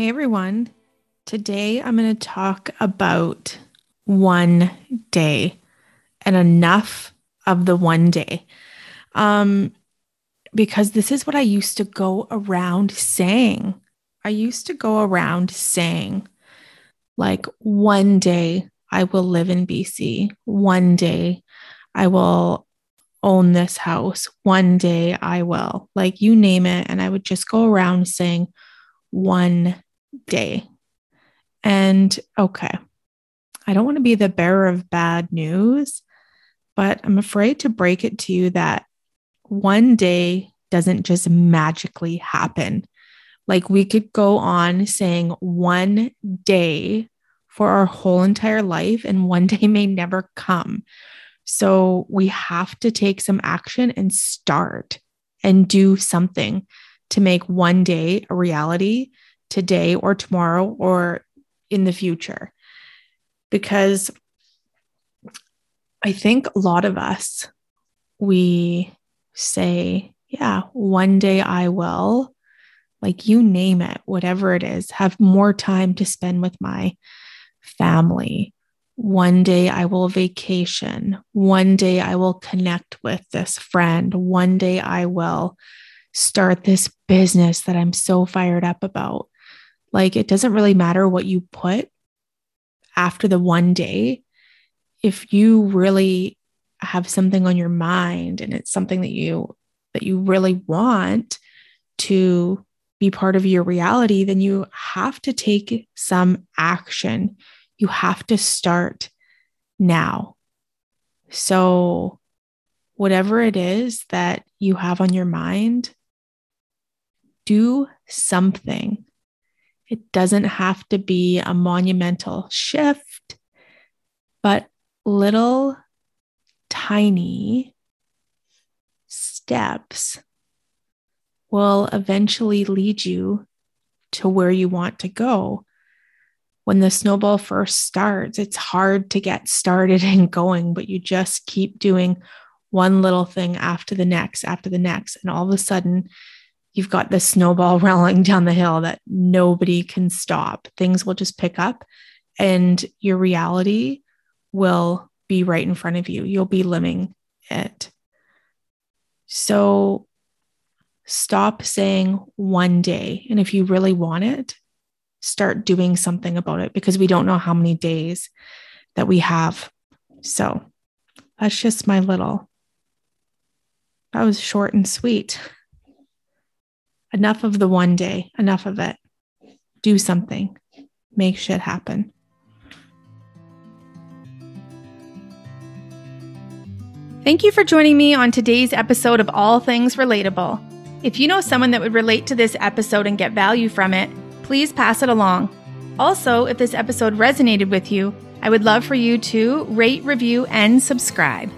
Hey everyone. Today I'm going to talk about one day and enough of the one day. Um, because this is what I used to go around saying. I used to go around saying, like, one day I will live in BC. One day I will own this house. One day I will, like, you name it. And I would just go around saying, one day. And okay, I don't want to be the bearer of bad news, but I'm afraid to break it to you that one day doesn't just magically happen. Like we could go on saying one day for our whole entire life, and one day may never come. So we have to take some action and start and do something to make one day a reality today or tomorrow or in the future. Because I think a lot of us, we say, yeah, one day I will, like you name it, whatever it is, have more time to spend with my family. One day I will vacation. One day I will connect with this friend. One day I will start this business that I'm so fired up about. Like it doesn't really matter what you put after the one day. If you really have something on your mind and it's something that you that you really want to be part of your reality, then you have to take some action. You have to start now. So, whatever it is that you have on your mind, do something. It doesn't have to be a monumental shift, but little tiny steps will eventually lead you to where you want to go. When the snowball first starts, it's hard to get started and going, but you just keep doing one little thing after the next, after the next. And all of a sudden, you've got the snowball rolling down the hill that nobody can stop. Things will just pick up and your reality will be right in front of you. You'll be living it. So stop saying one day. And if you really want it, start doing something about it because we don't know how many days that we have. So that's just my little, that was short and sweet. Enough of the one day, enough of it. Do something, make shit happen. Thank you for joining me on today's episode of All Things Relatable. If you know someone that would relate to this episode and get value from it, please pass it along. Also, if this episode resonated with you, I would love for you to rate, review, and subscribe.